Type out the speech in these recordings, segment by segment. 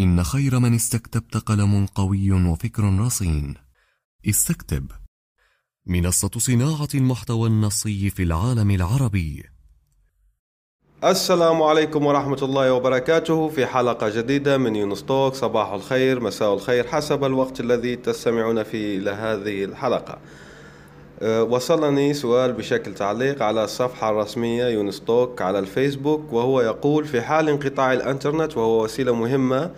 إن خير من استكتبت قلم قوي وفكر رصين. استكتب. منصة صناعة المحتوى النصي في العالم العربي. السلام عليكم ورحمة الله وبركاته. في حلقة جديدة من يونستوك صباح الخير مساء الخير حسب الوقت الذي تستمعون فيه إلى هذه الحلقة. وصلني سؤال بشكل تعليق على الصفحة الرسمية يونستوك على الفيسبوك وهو يقول في حال انقطاع الإنترنت وهو وسيلة مهمة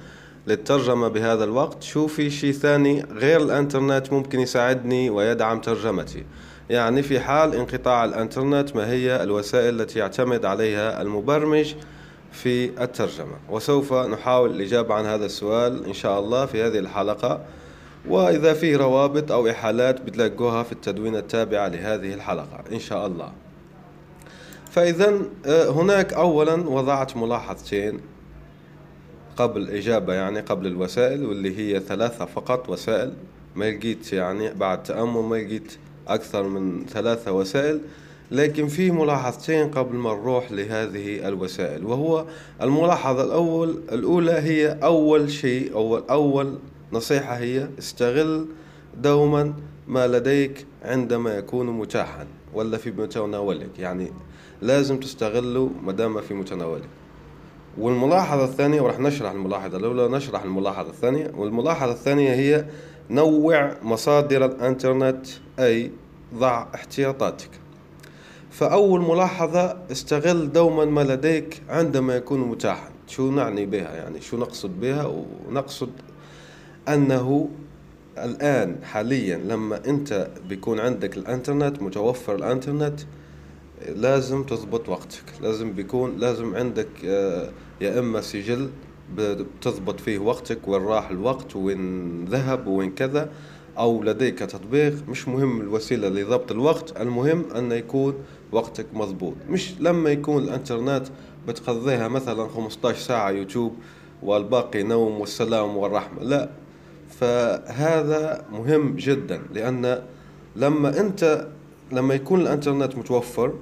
للترجمة بهذا الوقت شوفي شيء ثاني غير الإنترنت ممكن يساعدني ويدعم ترجمتي. يعني في حال انقطاع الإنترنت ما هي الوسائل التي يعتمد عليها المبرمج في الترجمة؟ وسوف نحاول الإجابة عن هذا السؤال إن شاء الله في هذه الحلقة. وإذا في روابط أو إحالات بتلاقوها في التدوين التابعة لهذه الحلقة إن شاء الله. فإذا آه، هناك أولا وضعت ملاحظتين قبل الإجابة يعني قبل الوسائل واللي هي ثلاثة فقط وسائل. ما لقيت يعني بعد تأمل ما لقيت أكثر من ثلاثة وسائل. لكن في ملاحظتين قبل ما نروح لهذه الوسائل وهو الملاحظة الأول الأولى هي أول شيء أول أول نصيحة هي استغل دوما ما لديك عندما يكون متاحا ولا في متناولك. يعني لازم تستغله ما دام في متناولك. والملاحظة الثانية وراح نشرح الملاحظة الأولى نشرح الملاحظة الثانية والملاحظة الثانية هي نوع مصادر الإنترنت أي ضع احتياطاتك. فأول ملاحظة استغل دوما ما لديك عندما يكون متاحا. شو نعني بها؟ يعني شو نقصد بها؟ ونقصد أنه الآن حاليا لما أنت بيكون عندك الإنترنت متوفر الإنترنت لازم تضبط وقتك. لازم بيكون لازم عندك آه، يا إما سجل بتضبط فيه وقتك وين راح الوقت وين ذهب وين كذا أو لديك تطبيق. مش مهم الوسيلة لضبط الوقت المهم أن يكون وقتك مضبوط. مش لما يكون الإنترنت بتقضيها مثلا 15 ساعة يوتيوب والباقي نوم والسلام والرحمة. لا فهذا مهم جدا لأن لما أنت لما يكون الإنترنت متوفر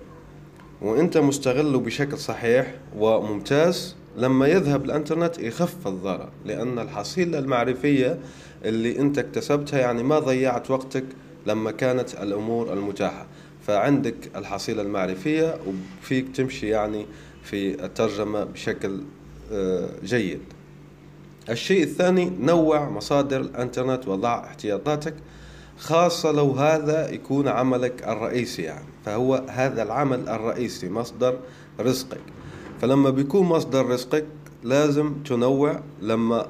وأنت مستغله بشكل صحيح وممتاز لما يذهب الإنترنت يخف الضرر لأن الحصيلة المعرفية اللي أنت اكتسبتها يعني ما ضيعت وقتك لما كانت الأمور المتاحة. فعندك الحصيلة المعرفية وفيك تمشي يعني في الترجمة بشكل آه، جيد. الشيء الثاني نوع مصادر الإنترنت وضع احتياطاتك خاصة لو هذا يكون عملك الرئيسي يعني. فهو هذا العمل الرئيسي مصدر رزقك. فلما بيكون مصدر رزقك لازم تنوع لما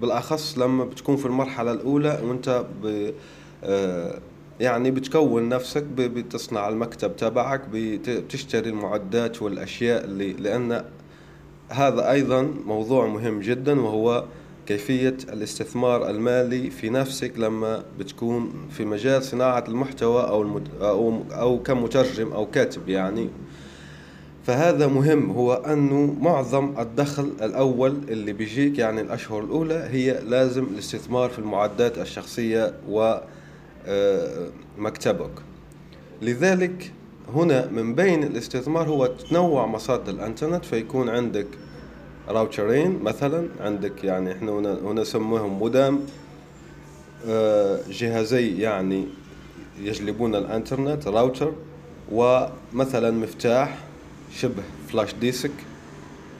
بالأخص لما بتكون في المرحلة الأولى وأنت ب آه، يعني بتكون نفسك بتصنع المكتب تبعك بتشتري المعدات والأشياء اللي لأن هذا أيضا موضوع مهم جدا وهو كيفية الاستثمار المالي في نفسك لما بتكون في مجال صناعة المحتوى أو, المد... أو, أو كمترجم أو كاتب يعني. فهذا مهم هو أنه معظم الدخل الأول اللي بيجيك يعني الأشهر الأولى هي لازم الاستثمار في المعدات الشخصية ومكتبك آه، لذلك هنا من بين الاستثمار هو تنوع مصادر الإنترنت فيكون عندك راوترين مثلا عندك يعني إحنا هنا هنا نسميهم مودام آه، جهازي يعني يجلبون الإنترنت راوتر ومثلا مفتاح شبه flash disk.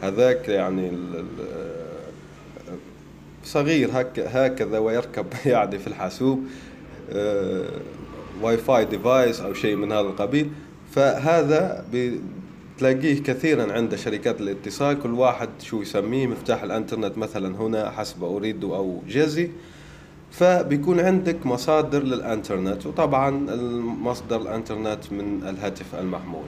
هذاك يعني آه، صغير هكذا ويركب يعني في الحاسوب Wi-Fi device أو شيء من هذا القبيل. فهذا تلاقيه كثيرا عند شركات الاتصال كل واحد شو يسميه مفتاح الانترنت مثلا هنا حسب أوريدو أو جيزي فبيكون عندك مصادر للانترنت وطبعا مصدر الانترنت من الهاتف المحمول.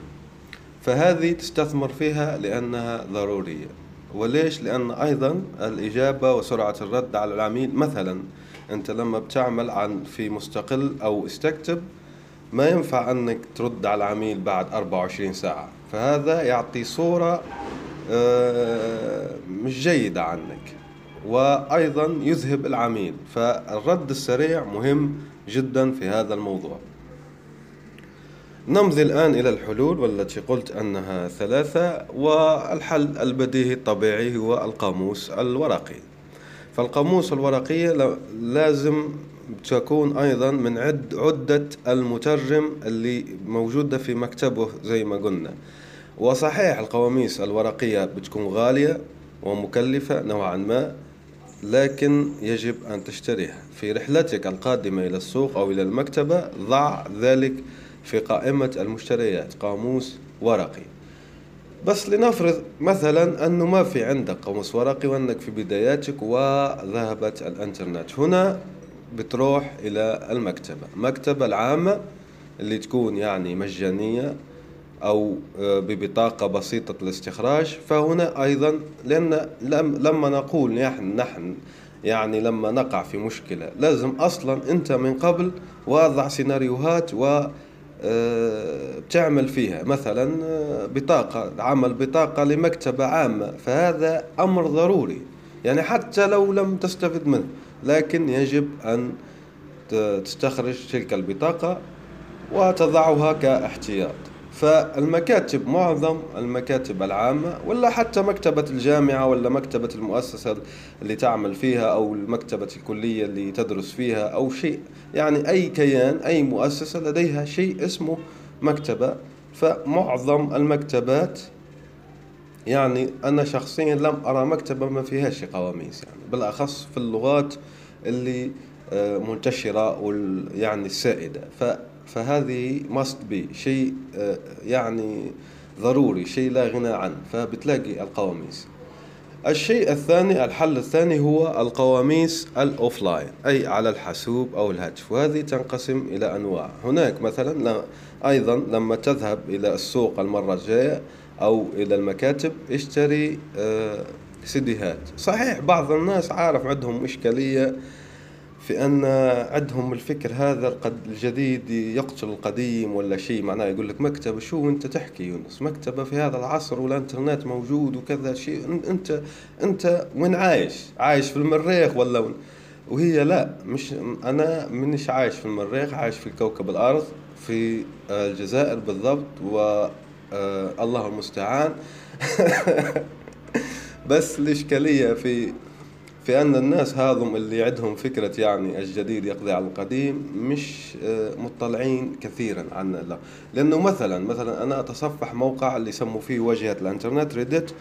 فهذه تستثمر فيها لأنها ضرورية. وليش؟ لأن أيضا الإجابة وسرعة الرد على العميل مثلا أنت لما بتعمل عن في مستقل أو استكتب ما ينفع أنك ترد على العميل بعد 24 ساعة. فهذا يعطي صورة آه، مش جيدة عنك. وأيضا يذهب العميل. فالرد السريع مهم جدا في هذا الموضوع. نمضي الآن إلى الحلول والتي قلت أنها ثلاثة والحل البديهي الطبيعي هو القاموس الورقي. فالقاموس الورقية لازم تكون أيضا من عد عدة المترجم اللي موجودة في مكتبه زي ما قلنا. وصحيح القواميس الورقية بتكون غالية ومكلفة نوعا ما لكن يجب أن تشتريها. في رحلتك القادمة إلى السوق أو إلى المكتبة ضع ذلك في قائمة المشتريات. قاموس ورقي. بس لنفرض مثلا أنه ما في عندك قاموس ورقي وأنك في بداياتك وذهبت الإنترنت. هنا بتروح إلى المكتبة. المكتبة العامة اللي تكون يعني مجانية أو آه، ببطاقة بسيطة الاستخراج. فهنا أيضا لأن لما نقول نحن نحن يعني لما نقع في مشكلة لازم أصلا أنت من قبل واضع سيناريوهات و آه، بتعمل فيها. مثلا آه، بطاقة عمل بطاقة لمكتبة عامة. فهذا أمر ضروري. يعني حتى لو لم تستفد منه. لكن يجب أن تستخرج تلك البطاقة وتضعها كاحتياط. فالمكاتب معظم المكاتب العامة ولا حتى مكتبة الجامعة ولا مكتبة المؤسسة اللي تعمل فيها أو مكتبة الكلية اللي تدرس فيها أو شيء. يعني أي كيان أي مؤسسة لديها شيء اسمه مكتبة. فمعظم المكتبات يعني أنا شخصيا لم أرى مكتبة ما فيهاش قواميس يعني. بالأخص في اللغات اللي آه، منتشرة يعني السائدة. فهذه must be شيء آه، يعني ضروري شيء لا غنى عنه. فبتلاقي القواميس. الشيء الثاني الحل الثاني هو القواميس الأوفلاين أي على الحاسوب أو الهاتف. وهذه تنقسم إلى أنواع. هناك مثلا أيضا لما تذهب إلى السوق المرة الجاية أو إلى المكاتب اشتري آه، سيديهات صحيح بعض الناس عارف عندهم إشكالية في أن عندهم الفكر هذا الجديد يقتل القديم ولا شيء. معناه يقول لك مكتبة شو أنت تحكي يونس؟ مكتبة في هذا العصر والإنترنت موجود وكذا شيء. أنت أنت وين عايش؟ عايش في المريخ ولا وهي لا مش أنا منش عايش في المريخ عايش في كوكب الأرض في الجزائر بالضبط و آه، الله المستعان. بس الإشكالية في في أن الناس هذم اللي عندهم فكرة يعني الجديد يقضي على القديم مش آه، مطلعين كثيرا عن لا. لأنه مثلا مثلا أنا أتصفح موقع اللي يسموا فيه واجهة الإنترنت ريدت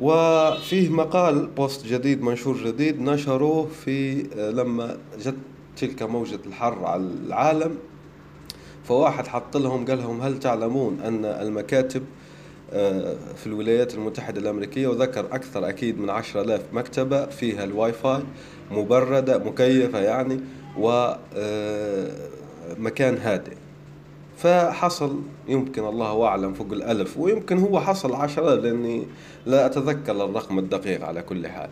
وفيه مقال بوست جديد منشور جديد نشروه في آه، لما جت تلك موجة الحر على العالم. فواحد حط لهم قال لهم هل تعلمون أن المكاتب آه، في الولايات المتحدة الأمريكية وذكر أكثر أكيد من عشرة آلاف مكتبة فيها الواي فاي مبردة مكيفة يعني ومكان آه، هادئ. فحصل يمكن الله أعلم فوق الألف ويمكن هو حصل عشرة لأني لا أتذكر الرقم الدقيق على كل حال.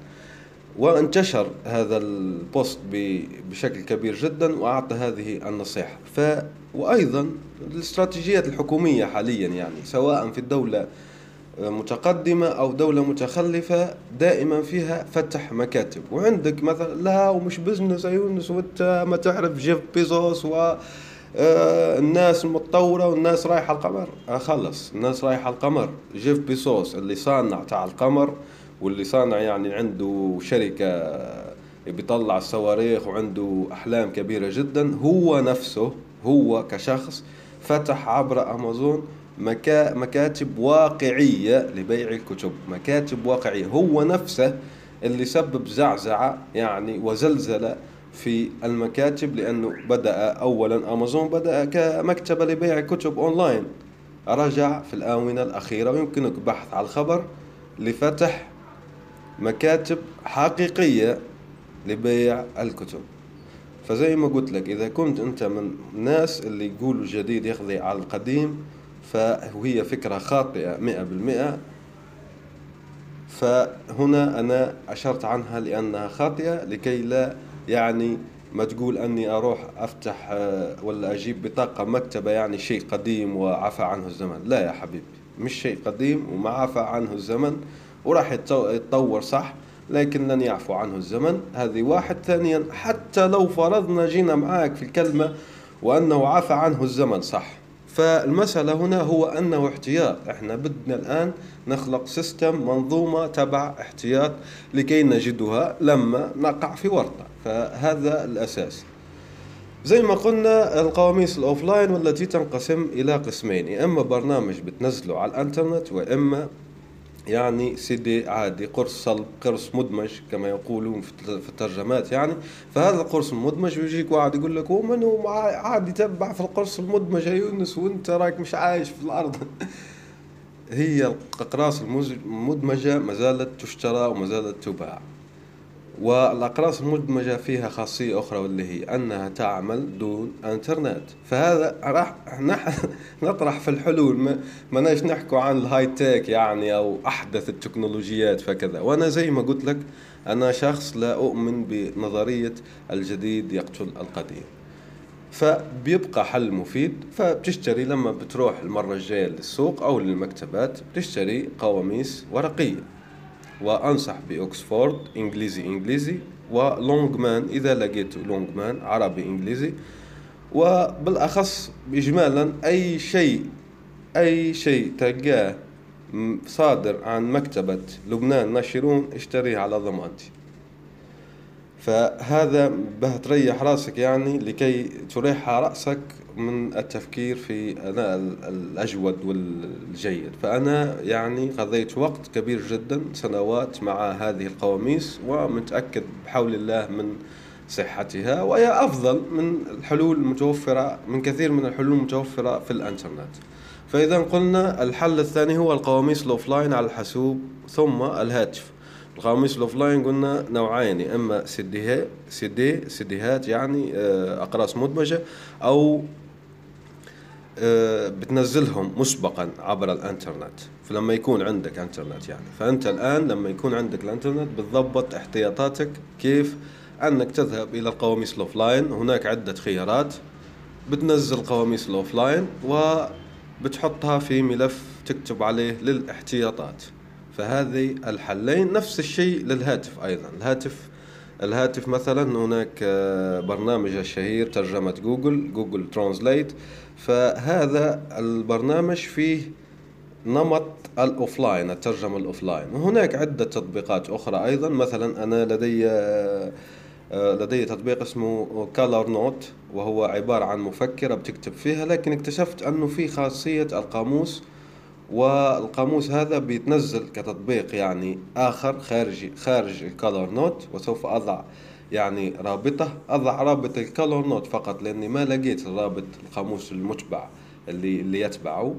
وانتشر هذا ال post بشكل كبير جدا وأعطى هذه النصيحة. ف وأيضا الاستراتيجيات الحكومية حاليا يعني سواء في الدولة متقدمة أو دولة متخلفة دائما فيها فتح مكاتب. وعندك مثلا لا ومش business يونس وأنت ما تعرف جيف بيزوس و آه، الناس المتطورة والناس رايحة القمر. آه، خلص الناس رايحة القمر. جيف بيزوس اللي صانع تاع القمر واللي صانع يعني عنده شركة بيطلع الصواريخ وعنده أحلام كبيرة جدا هو نفسه هو كشخص فتح عبر أمازون مكا مكاتب واقعية لبيع الكتب. مكاتب واقعية. هو نفسه اللي سبب زعزعة يعني وزلزلة في المكاتب لأنه بدأ أولا أمازون بدأ كمكتبة لبيع كتب أونلاين. رجع في الآونة الأخيرة ويمكنك بحث على الخبر لفتح مكاتب حقيقية لبيع الكتب. فزي ما قلت لك إذا كنت أنت من الناس اللي يقولوا الجديد يقضي على القديم فهي فكرة خاطئة مئة بالمئة. فهنا أنا أشرت عنها لأنها خاطئة لكي لا يعني ما تقول أني أروح أفتح آه، ولا أجيب بطاقة مكتبة يعني شيء قديم وعفى عنه الزمن. لا يا حبيبي مش شيء قديم وما عفى عنه الزمن وراح يتطور صح. لكن لن يعفو عنه الزمن. هذه واحد. ثانيا حتى لو فرضنا جينا معاك في الكلمة وأنه عفى عنه الزمن صح. فالمسألة هنا هو أنه احتياط. إحنا بدنا الآن نخلق system منظومة تبع احتياط لكي نجدها لما نقع في ورطة. فهذا الأساس. زي ما قلنا القواميس ال offline والتي تنقسم إلى قسمين يا إما برنامج بتنزله على الإنترنت وإما يعني سي دي عادي قرص صلب قرص مدمج كما يقولون في الترجمات يعني. فهذا القرص المدمج بيجيك واحد يقول لك ومن عادي تبع في القرص المدمج يا يونس وانت راك مش عايش في الأرض. هي الاقراص المدمجة ما زالت تشترى وما زالت تباع. والأقراص المدمجة فيها خاصية أخرى واللي هي أنها تعمل دون إنترنت. فهذا راح نطرح في الحلول. ما ماناش نحكوا عن الهاي تيك يعني أو أحدث التكنولوجيات فكذا. وأنا زي ما قلت لك أنا شخص لا أؤمن بنظرية الجديد يقتل القديم. فبيبقى حل مفيد. فبتشتري لما بتروح المرة الجاية للسوق أو للمكتبات بتشتري قواميس ورقية. وأنصح بأكسفورد إنجليزي إنجليزي ولونجمان إذا لقيت لونجمان عربي إنجليزي. وبالأخص إجمالا أي شيء أي شيء تلقاه صادر عن مكتبة لبنان ناشرون اشتريه على ضمانتي. فهذا به تريح راسك يعني لكي تريح رأسك من التفكير في الأجود والجيد. فأنا يعني قضيت وقت كبير جدا سنوات مع هذه القواميس ومتأكد بحول الله من صحتها وهي أفضل من الحلول المتوفرة من كثير من الحلول المتوفرة في الإنترنت. فإذا قلنا الحل الثاني هو القواميس ال offline على الحاسوب ثم الهاتف. القواميس ال offline قلنا نوعين يا اما CD ها CD CD هات يعني آه، أقراص مدمجة أو آه، بتنزلهم مسبقا عبر الإنترنت فلما يكون عندك إنترنت يعني. فأنت الآن لما يكون عندك الإنترنت بتضبط احتياطاتك كيف أنك تذهب إلى القواميس ال offline. هناك عدة خيارات. بتنزل قواميس ال offline وبتحطها في ملف تكتب عليه للاحتياطات. فهذه الحلين نفس الشيء للهاتف أيضا. الهاتف الهاتف مثلا هناك آه، برنامج الشهير ترجمة جوجل Google Translate فهذا البرنامج فيه نمط ال offline الترجمة ال offline. وهناك عدة تطبيقات أخرى أيضا. مثلا أنا لدي آه، آه، لدي تطبيق اسمه ColorNote وهو عبارة عن مفكرة بتكتب فيها لكن اكتشفت أنه في خاصية القاموس والقاموس هذا بيتنزل كتطبيق يعني آخر خارجي خارج ال ColorNote وسوف أضع يعني رابطة. أضع رابط ال ColorNote فقط لأني ما لقيت رابط القاموس المتبع اللي اللي يتبعه.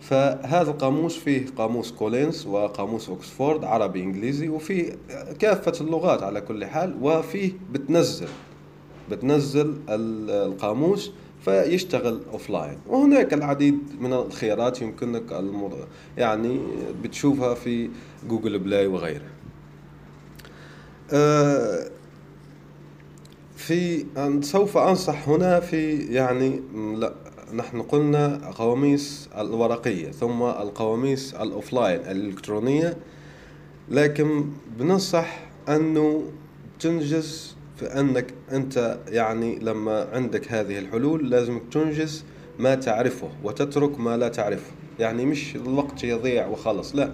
فهذا القاموس فيه قاموس Collins وقاموس اوكسفورد عربي إنجليزي وفيه كافة اللغات على كل حال وفيه بتنزل بتنزل القاموس فيشتغل offline وهناك العديد من الخيارات يمكنك المر... يعني بتشوفها في Google Play وغيره. آه، في سوف أنصح هنا في يعني لا نحن قلنا قواميس الورقية ثم القواميس ال offline الإلكترونية. لكن بننصح أنه تنجز فأنك أنت يعني لما عندك هذه الحلول لازم تنجز ما تعرفه وتترك ما لا تعرفه. يعني مش الوقت يضيع وخلص لا.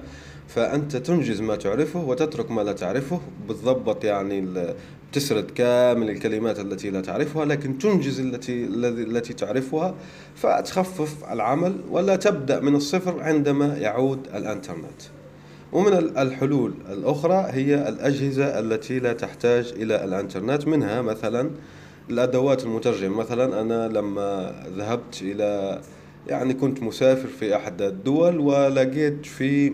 فأنت تنجز ما تعرفه وتترك ما لا تعرفه بالضبط يعني تسرد كامل الكلمات التي لا تعرفها لكن تنجز التي التي تعرفها فتخفف العمل ولا تبدأ من الصفر عندما يعود الإنترنت. ومن الحلول الأخرى هي الأجهزة التي لا تحتاج إلى الإنترنت. منها مثلا الأدوات المترجمة. مثلا أنا لما ذهبت إلى يعني كنت مسافر في أحد الدول ولقيت في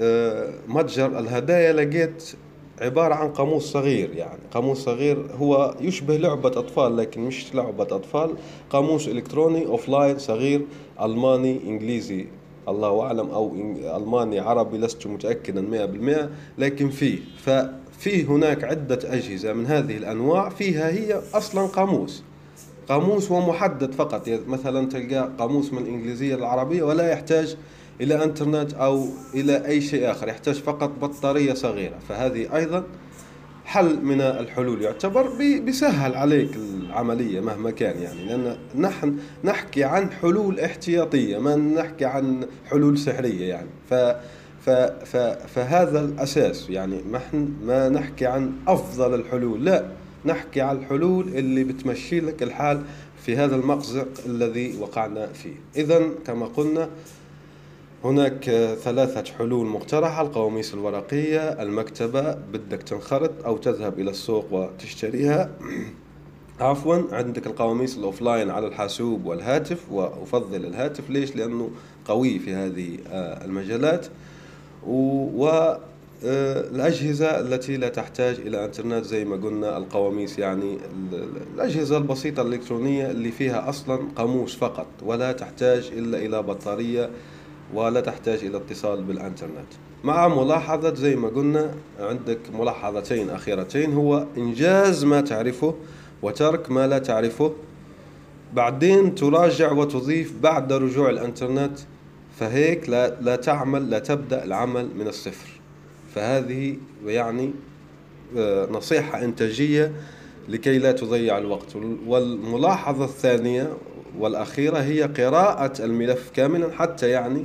آه، متجر الهدايا لقيت عبارة عن قاموس صغير يعني. قاموس صغير هو يشبه لعبة أطفال لكن مش لعبة أطفال. قاموس إلكتروني أوفلاين صغير ألماني إنجليزي. الله أعلم أو ألماني عربي لست متأكدا 100% لكن فيه ففي هناك عدة أجهزة من هذه الأنواع. فيها هي أصلا قاموس. قاموس ومحدد فقط. مثلا تلقى قاموس من الإنجليزية للعربية ولا يحتاج إلى إنترنت أو إلى أي شيء آخر يحتاج فقط بطارية صغيرة. فهذه أيضا حل من الحلول يعتبر بيسهل عليك العملية مهما كان يعني. لأن نحن نحكي عن حلول احتياطية ما نحكي عن حلول سحرية يعني. ف ف ف فهذا الأساس يعني. نحن ما نحكي عن أفضل الحلول لا. نحكي عن الحلول اللي بتمشي لك الحال في هذا المأزق الذي وقعنا فيه. إذا كما قلنا هناك ثلاثة حلول مقترحة القواميس الورقية. المكتبة بدك تنخرط أو تذهب إلى السوق وتشتريها. عفوا عندك القواميس الأوفلاين على الحاسوب والهاتف وأفضل الهاتف. ليش؟ لأنه قوي في هذه آه، المجالات. و آه، الأجهزة التي لا تحتاج إلى إنترنت زي ما قلنا القواميس يعني الأجهزة البسيطة الإلكترونية اللي فيها أصلا قاموس فقط ولا تحتاج إلا إلى بطارية ولا تحتاج إلى اتصال بالإنترنت. مع ملاحظة زي ما قلنا عندك ملاحظتين أخيرتين. هو إنجاز ما تعرفه وترك ما لا تعرفه. بعدين تراجع وتضيف بعد رجوع الإنترنت فهيك لا, لا تعمل لا تبدأ العمل من الصفر. فهذه يعني آه، نصيحة إنتاجية لكي لا تضيع الوقت. والملاحظة الثانية والأخيرة هي قراءة الملف كاملا حتى يعني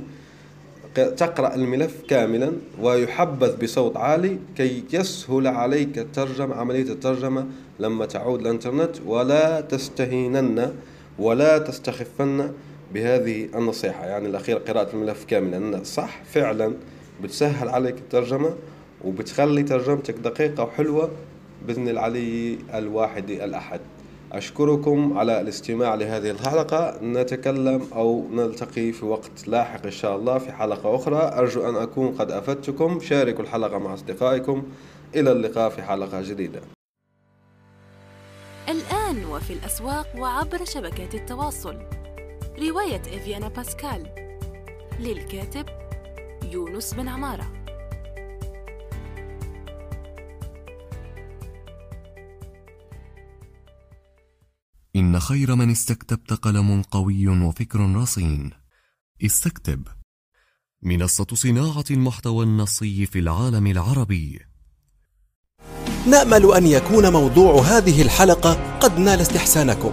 تقرأ الملف كاملا ويحبذ بصوت عالي كي يسهل عليك الترجمة عملية الترجمة لما تعود الإنترنت. ولا تستهينن ولا تستخفن بهذه النصيحة. يعني الأخير قراءة الملف كاملا. صح فعلا بتسهل عليك الترجمة وبتخلي ترجمتك دقيقة وحلوة بإذن العلي الواحد الأحد. أشكركم على الاستماع لهذه الحلقة. نتكلم أو نلتقي في وقت لاحق إن شاء الله في حلقة أخرى. أرجو أن أكون قد أفدتكم. شاركوا الحلقة مع أصدقائكم. إلى اللقاء في حلقة جديدة. الآن وفي الأسواق وعبر شبكات التواصل. رواية إفيانا باسكال. للكاتب يونس بن عمارة. إن خير من استكتبت قلم قوي وفكر رصين. استكتب. منصة صناعة المحتوى النصي في العالم العربي. نأمل أن يكون موضوع هذه الحلقة قد نال استحسانكم.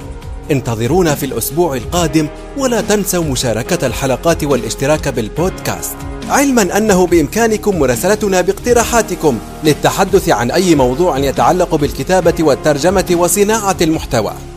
انتظرونا في الأسبوع القادم ولا تنسوا مشاركة الحلقات والاشتراك بالبودكاست. علما أنه بإمكانكم مراسلتنا باقتراحاتكم للتحدث عن أي موضوع يتعلق بالكتابة والترجمة وصناعة المحتوى.